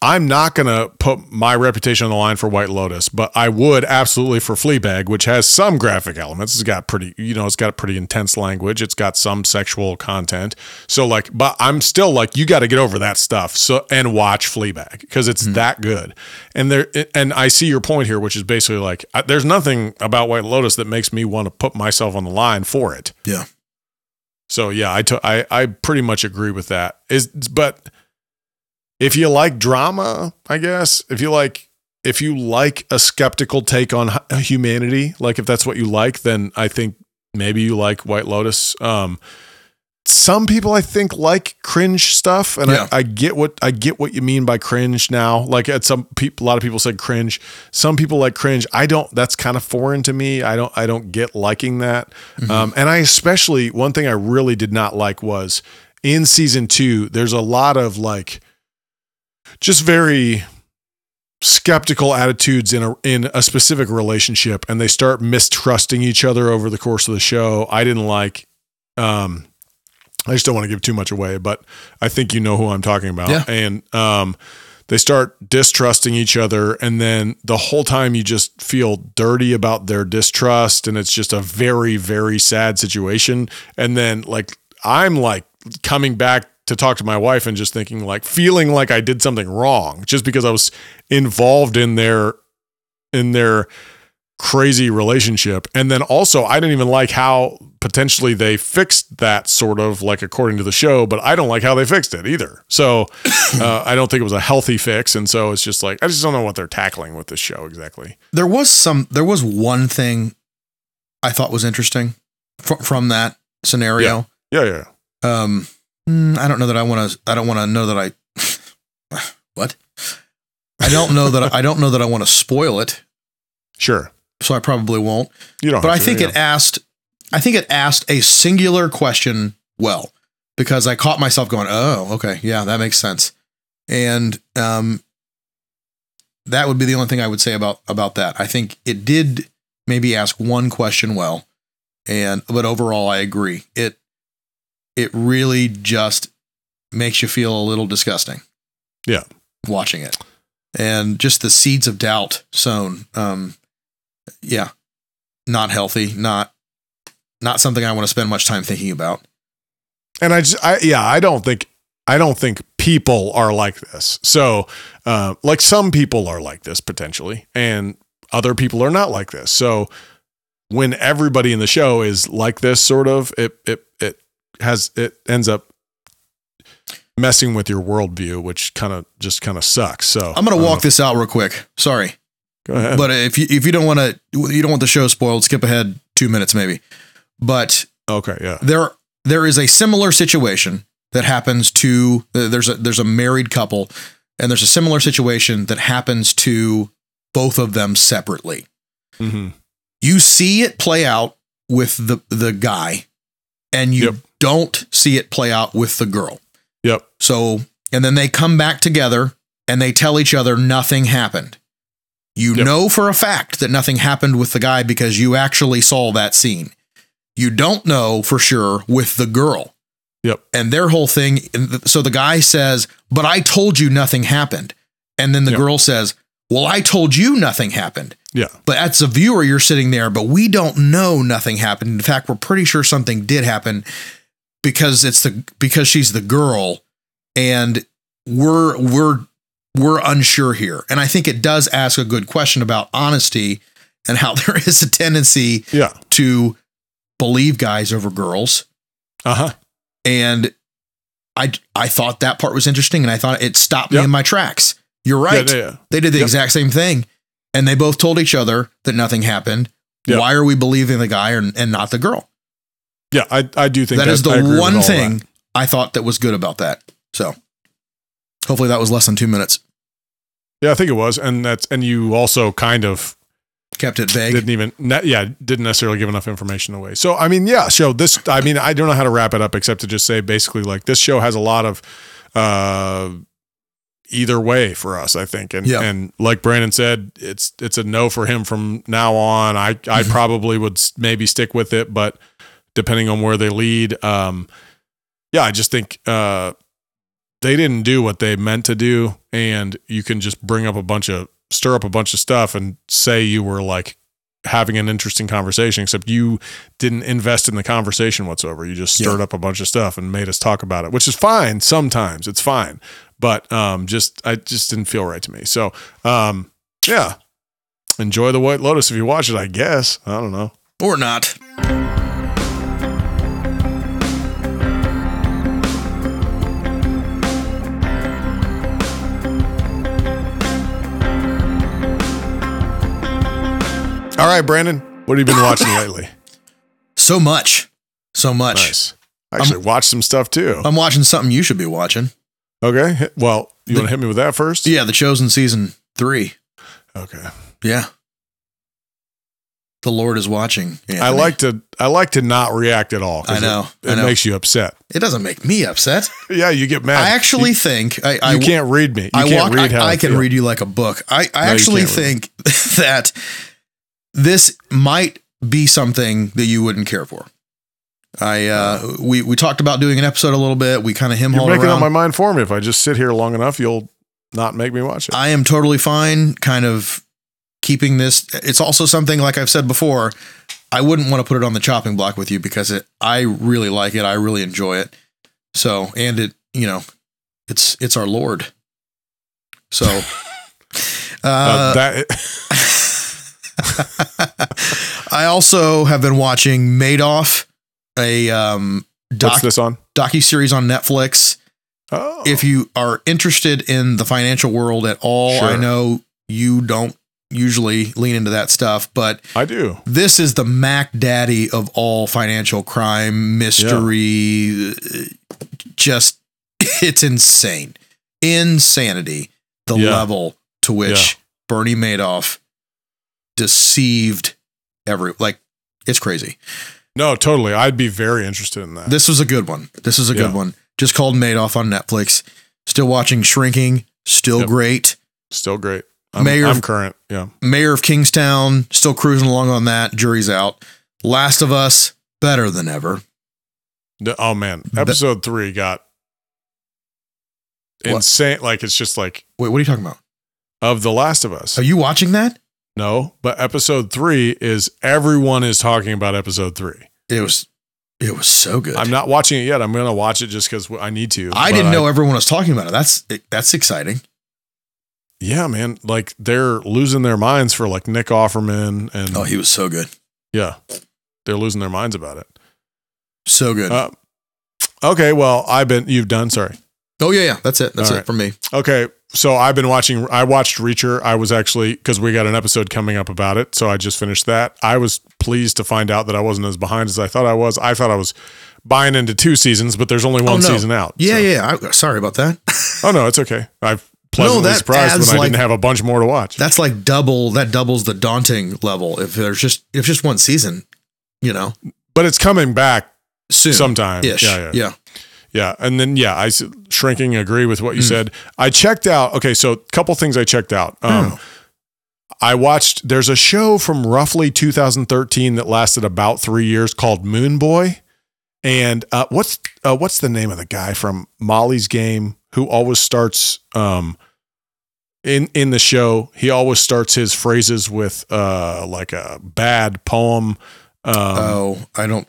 I'm not gonna put my reputation on the line for White Lotus, but I would absolutely for Fleabag, which has some graphic elements. It's got pretty you know, it's got pretty intense language, it's got some sexual content. So like, but I'm still like, you gotta get over that stuff. So and watch Fleabag because it's mm-hmm. that good. And there and I see your point here, which is basically like there's nothing about White Lotus that makes me want to put myself on the line for it. Yeah. So yeah, I to- I I pretty much agree with that. Is but if you like drama, I guess if you like if you like a skeptical take on humanity, like if that's what you like, then I think maybe you like White Lotus. Um, some people I think like cringe stuff, and Yeah. I, I get what I get what you mean by cringe now. Like at some people, a lot of people said cringe. Some people like cringe. I don't. That's kind of foreign to me. I don't. I don't get liking that. Um, and I especially one thing I really did not like was in season two. There's a lot of like just very skeptical attitudes in a in a specific relationship and they start mistrusting each other over the course of the show. I didn't like um I just don't want to give too much away, but I think you know who I'm talking about. Yeah. And um they start distrusting each other and then the whole time you just feel dirty about their distrust and it's just a very very sad situation and then like I'm like coming back to talk to my wife and just thinking like feeling like I did something wrong just because I was involved in their in their crazy relationship. And then also I didn't even like how potentially they fixed that sort of like according to the show but I don't like how they fixed it either. So uh, I don't think it was a healthy fix. And so it's just like I just don't know what they're tackling with this show exactly. There was some. There was one thing I thought was interesting fr- from that scenario. yeah. Yeah Um, mm, I don't know that I want to. I don't want to know that I. what? I don't know that. I don't know that I want to spoil it, sure so I probably won't. you don't But I to, think yeah. it asked. I think it asked a singular question well, because I caught myself going, "Oh, okay, yeah, that makes sense," and um, that would be the only thing I would say about about that. I think it did maybe ask one question well, and but overall, I agree. It it really just makes you feel a little disgusting. Yeah. watching it, and just the seeds of doubt sown. Um, yeah, not healthy. Not not something I want to spend much time thinking about. and I just, I, yeah, I don't think, I don't think people are like this. So, uh, like some people are like this potentially, and other people are not like this. So, when everybody in the show is like this, sort of, it, it, it has, it ends up messing with your worldview, which kind of just kind of sucks. So, I'm going to walk this out real quick. Sorry. Go ahead. But if you if you don't want to, you don't want the show spoiled. Skip ahead two minutes maybe. But okay, yeah. there there is a similar situation that happens to there's a there's a married couple and there's a similar situation that happens to both of them separately. hmm You see it play out with the the guy and you Yep. Don't see it play out with the girl. Yep. So, and then they come back together and they tell each other nothing happened. You Yep. know for a fact that nothing happened with the guy because you actually saw that scene. You don't know for sure with the girl. Yep. And their whole thing. So the guy says, But I told you nothing happened. And then the Yep. girl says, Well, I told you nothing happened. Yeah. But as a viewer, you're sitting there, but we don't know nothing happened. In fact, we're pretty sure something did happen because it's the because she's the girl, and we're we're we're unsure here. And I think it does ask a good question about honesty and how there is a tendency Yeah. to believe guys over girls. Uh huh. And I I thought that part was interesting, and I thought it stopped me in my tracks. You're right. Yeah, yeah. They did the Yep. exact same thing. And they both told each other that nothing happened. Yep. Why are we believing the guy and, and not the girl? Yeah, I, I do think that is the one thing. I thought that was good about that. So hopefully that was less than two minutes. Yeah, I think it was, and that's and you also kind of Kept it vague. didn't even yeah didn't necessarily give enough information away. So I mean, yeah, show this. I mean, I don't know how to wrap it up except to just say basically like this show has a lot of uh either way for us. I think, and Yeah. and like Brandon said, it's it's a no for him from now on. I I Mhm. probably would maybe stick with it, but depending on where they lead, um, yeah, I just think uh they didn't do what they meant to do and you can just bring up a bunch of stir up a bunch of stuff and say you were like having an interesting conversation except you didn't invest in the conversation whatsoever. You just stirred Yeah. up a bunch of stuff and made us talk about it which is fine sometimes. It's fine. But um just i just didn't feel right to me. So um yeah. Enjoy the white lotus if you watch it i guess. I don't know. Or not. All right brandon what have you been watching lately So much. So much. nice I actually watched some stuff too I'm watching something you should be watching. okay well you want to hit me with that first Yeah, The Chosen season three. okay Yeah. The Lord is watching. I like to I like to not react at all. I know, It, I know. makes you upset. it doesn't make me upset. Yeah, you get mad. I actually you, think I, you can't read me. You I can't walk. read how I, I I can feel. read you like a book. I, I No, actually think that this might be something that you wouldn't care for. I uh, we we talked about doing an episode a little bit. We kind of him You're making around. up my mind for me. If I just sit here long enough, you'll not make me watch it. I am totally fine. Kind of keeping this. It's also something like I've said before. I wouldn't want to put it on the chopping block with you because it. I really like it. I really enjoy it. So and it. You know, it's it's our Lord. So. Uh, Uh, that I also have been watching Madoff, a um, what's this on? docu series on Netflix. Oh, If you are interested in the financial world at all, I know you don't usually lean into that stuff, but I do. this is the Mac Daddy of all financial crime mystery. Just it's insane, insanity. The Yeah. level to which Bernie Madoff deceived every like it's crazy. No, totally. I'd be very interested in that. This was a good one. This is a good Yeah. one. Just called Madoff on Netflix. Still watching Shrinking. Still Yep. great. Still great. I'm, Mayor of- I'm current. Yeah. Mayor of Kingstown. Still cruising along on that. Jury's out. Last of Us. Better than ever. Oh man, Be- episode three got What? insane. Like it's just like Wait, what are you talking about? of The Last of Us. Are you watching that? No, but episode three is everyone is talking about episode three. It was. It was so good. I'm not watching it yet. I'm gonna watch it just because I need to. I didn't know everyone was talking about it. That's that's exciting. Yeah, man. Like they're losing their minds for like Nick Offerman, and Oh, he was so good. yeah, they're losing their minds about it. So good. Uh, okay, well, I've been. You've done. Sorry. Oh yeah, yeah. That's it. That's all it right. for me. Okay, so I've been watching. I watched Reacher. I was actually because we got an episode coming up about it, so I just finished that. I was pleased to find out that I wasn't as behind as I thought I was. I thought I was buying into two seasons, but there's only oh, one Oh, no. season out. Yeah, so- yeah. I, sorry about that. Oh no, it's okay. I'm pleasantly that surprised when I like- didn't have a bunch more to watch. That's like double. That doubles the daunting level. If there's just if just one season, you know, but it's coming back soon sometime. ish. Yeah, yeah, yeah. Yeah, and then yeah, I shrinking agree with what you said. I checked out. Okay, so a couple things I checked out. Um, Oh. I watched. There's a show from roughly 2013 that lasted about three years called Moone Boy, and uh, what's uh, what's the name of the guy from Molly's Game who always starts um, in in the show? He always starts his phrases with uh, like a bad poem. Um, oh, I don't.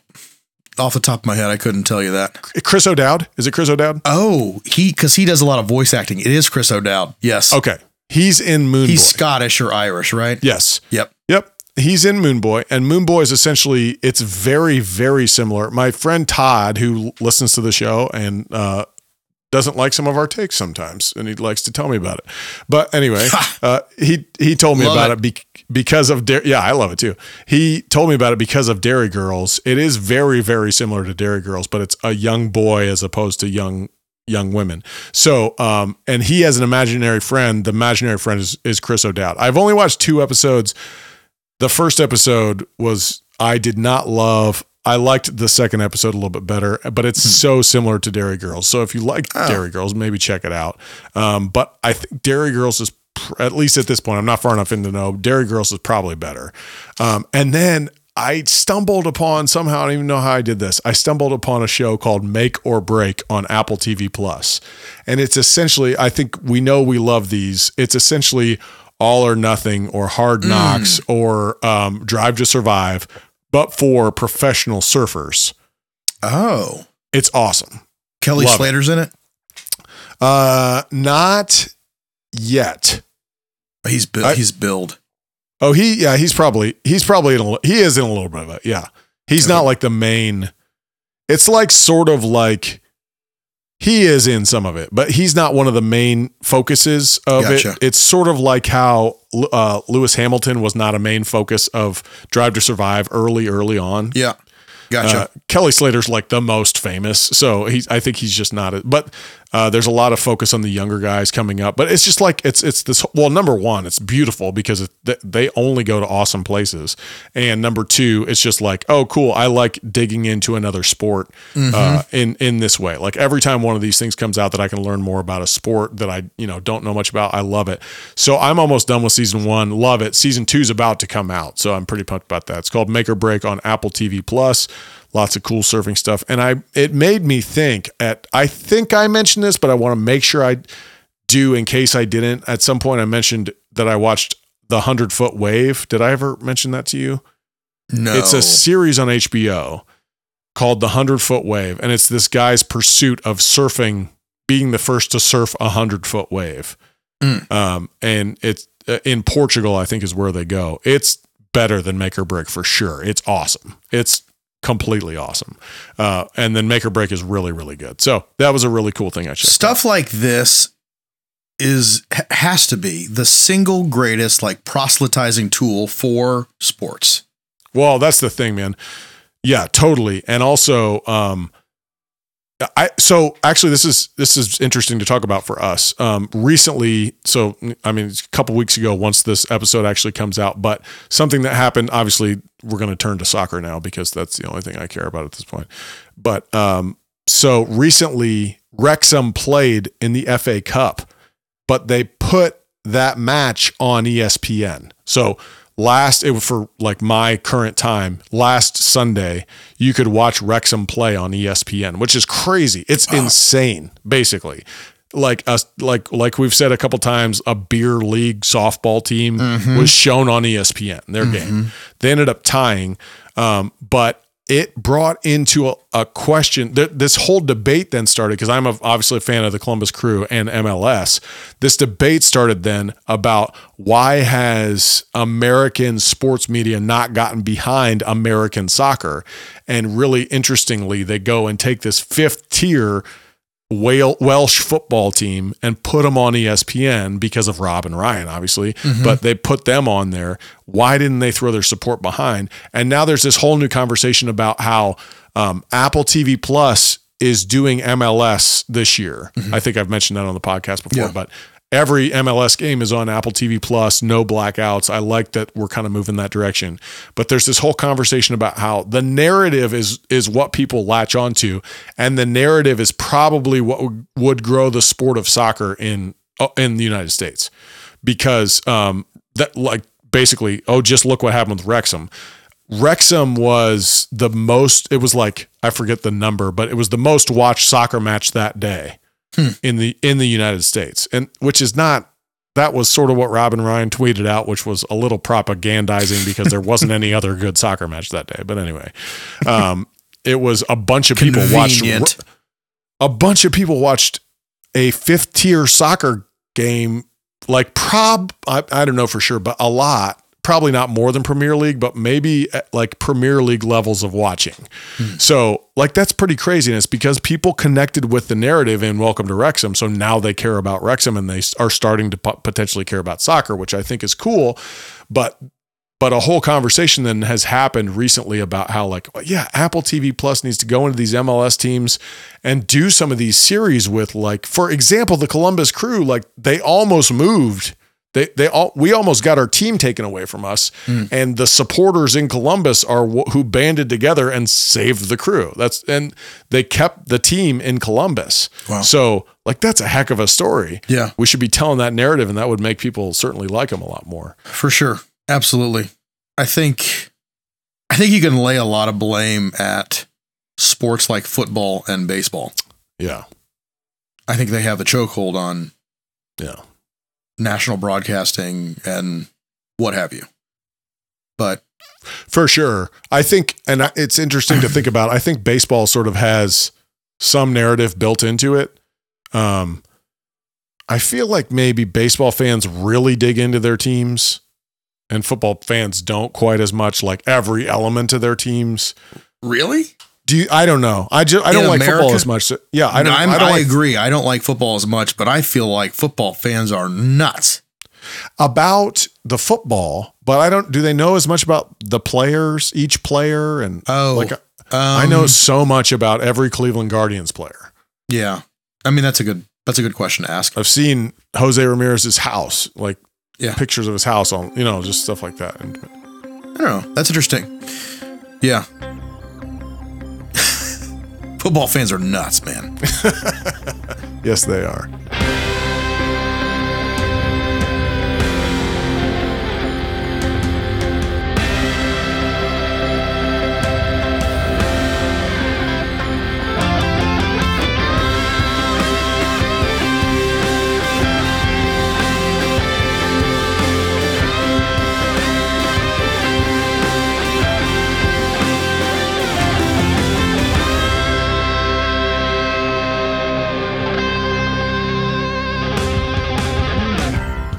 Off the top of my head, I couldn't tell you that. Chris O'Dowd is it Chris O'Dowd? Oh, he because he does a lot of voice acting. It is Chris O'Dowd. Yes. Okay, he's in Moon He's Boy. Scottish or Irish, right? Yes. Yep. Yep. He's in Moone Boy, and Moone Boy is essentially it's very, very similar. My friend Todd, who listens to the show and uh, doesn't like some of our takes sometimes, and he likes to tell me about it. But anyway, uh, he he told me Love about it. it, be- because of Dar- yeah, I love it too. He told me about it because of Derry Girls. It is very, very similar to Derry Girls, but it's a young boy as opposed to young young women. So, um, and he has an imaginary friend. The imaginary friend is, is Chris O'Dowd. I've only watched two episodes. The first episode was I did not love. I liked the second episode a little bit better, but it's so similar to Derry Girls. So if you like Oh. Derry Girls, maybe check it out. Um, but I think Derry Girls is pr- at least at this point. I'm not far enough in to know. Derry Girls is probably better. Um, and then I stumbled upon somehow. I don't even know how I did this. I stumbled upon a show called Make or Break on Apple TV Plus, and it's essentially. I think we know we love these. It's essentially all or nothing or hard knocks or um, drive to survive, but for professional surfers. Oh, It's awesome. Kelly Love it. Slater's in it. Uh, not yet. He's bi- I- he's billed. Oh, he yeah, he's probably he's probably in a, he is in a little bit of it. Yeah, he's not like the main. It's like sort of like he is in some of it, but he's not one of the main focuses of Gotcha. it. It's sort of like how uh, Lewis Hamilton was not a main focus of Drive to Survive early, early on. Yeah, gotcha. Uh, Kelly Slater's like the most famous, so he's. I think he's just not. A, but uh, there's a lot of focus on the younger guys coming up. But it's just like it's it's this. Well, number one, it's beautiful because it, they only go to awesome places, and number two, it's just like oh cool. I like digging into another sport uh, in in this way. Like every time one of these things comes out that I can learn more about a sport that I you know don't know much about, I love it. So I'm almost done with season one. Love it. Season two's about to come out, so I'm pretty pumped about that. It's called Make or Break on Apple TV Plus lots of cool surfing stuff. And i it made me think at i think i mentioned this but i want to make sure i do in case i didn't. At some point i mentioned that i watched the 100 foot wave. Did i ever mention that to you? No, it's a series on hbo called the 100 foot wave and it's this guy's pursuit of surfing being the first to surf a 100 foot wave. Mm. um, and it's uh, in portugal i think is where they go. It's better than make or break for sure. It's awesome. It's completely awesome. Uh, and then Make or Break is really, really good. So that was a really cool thing I checked. stuff like this is has to be the single greatest like proselytizing tool for sports. Well, that's the thing, man. Yeah, totally. And also, um, I so actually this is this is interesting to talk about for us. Um, recently, so I mean, a couple weeks ago, once this episode actually comes out, but something that happened. Obviously, we're going to turn to soccer now because that's the only thing I care about at this point. But um, so recently, Wrexham played in the FA Cup, but they put that match on ESPN. So last it for like my current time last sunday you could watch wrexham play on espn which is crazy. It's insane basically. Like us like like we've said a couple times a beer league softball team was shown on espn their game. They ended up tying um, but it brought into a, a question th- this whole debate then started because i'm a, obviously a fan of the columbus crew and mls this debate started then about why has american sports media not gotten behind american soccer? And really interestingly they go and take this fifth tier Welsh football team and put them on ESPN because of Rob and Ryan, obviously, but they put them on there. Why didn't they throw their support behind? And now there's this whole new conversation about how um, Apple TV Plus is doing MLS this year. I think I've mentioned that on the podcast before, Yeah. but every MLS game is on Apple TV Plus, no blackouts. I like that we're kind of moving that direction. But there's this whole conversation about how the narrative is is what people latch onto, and the narrative is probably what would- grow the sport of soccer in uh, in the United States, because um that like basically oh just look what happened with Wrexham. Wrexham was the most. It was like I forget the number, but it was the most watched soccer match that day in the in the United States, and which is not. That was sort of what Robin Ryan tweeted out, which was a little propagandizing because there wasn't any other good soccer match that day. But anyway, um, it was a bunch of people watched. A bunch of people watched a fifth tier soccer game, like prob I, I don't know for sure, but a lot. Probably not more than Premier League, but maybe like Premier League levels of watching. So, like, that's pretty craziness because people connected with the narrative in Welcome to Wrexham. So now they care about Wrexham and they are starting to po- potentially care about soccer, which I think is cool. But but a whole conversation then has happened recently about how like oh, yeah apple tv plus needs to go into these mls teams and do some of these series with like for example the columbus crew like they almost moved they they all we almost got our team taken away from us mm. and the supporters in columbus are wh- who banded together and saved the crew that's and they kept the team in columbus Wow. so like that's a heck of a story Yeah. we should be telling that narrative and that would make people certainly like them a lot more For sure. Absolutely. I think I think you can lay a lot of blame at sports like football and baseball. yeah I think they have a chokehold on yeah national broadcasting and what have you. But For sure. I think, and it's interesting to think about. I think baseball sort of has some narrative built into it. Um, I feel like maybe baseball fans really dig into their teams and football fans don't quite as much like every element of their teams. really? Do you, I don't know. I just, I don't In like football as much. Yeah. I don't, I'm- I don't I like agree. I don't like football as much, but I feel like football fans are nuts. about the football, but I don't, do they know as much about the players, each player? And Oh, like, I know um, so much about every Cleveland Guardians player. Yeah. I mean, that's a good that's a good question to ask. I've seen Jose Ramirez's house, like Yeah. pictures of his house on, you know, just stuff like that. And I don't know. That's interesting. Yeah. Football fans are nuts, man. yes, they are.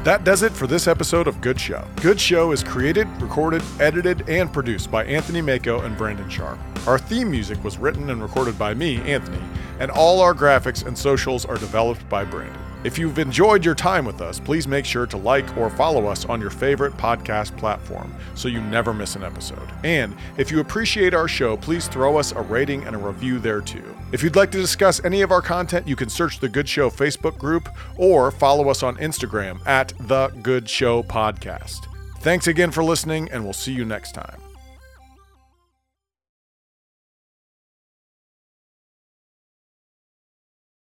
That does it for this episode of Good Show. Good Show is created, recorded, edited, and produced by Anthony Mako and Brandon Sharp. Our theme music was written and recorded by me, Anthony, and all our graphics and socials are developed by Brandon. If you've enjoyed your time with us, please make sure to like or follow us on your favorite podcast platform so you never miss an episode. And if you appreciate our show, please throw us a rating and a review there too. If you'd like to discuss any of our content, you can search the Good Show Facebook group or follow us on Instagram at The Good Show Podcast. Thanks again for listening, and we'll see you next time.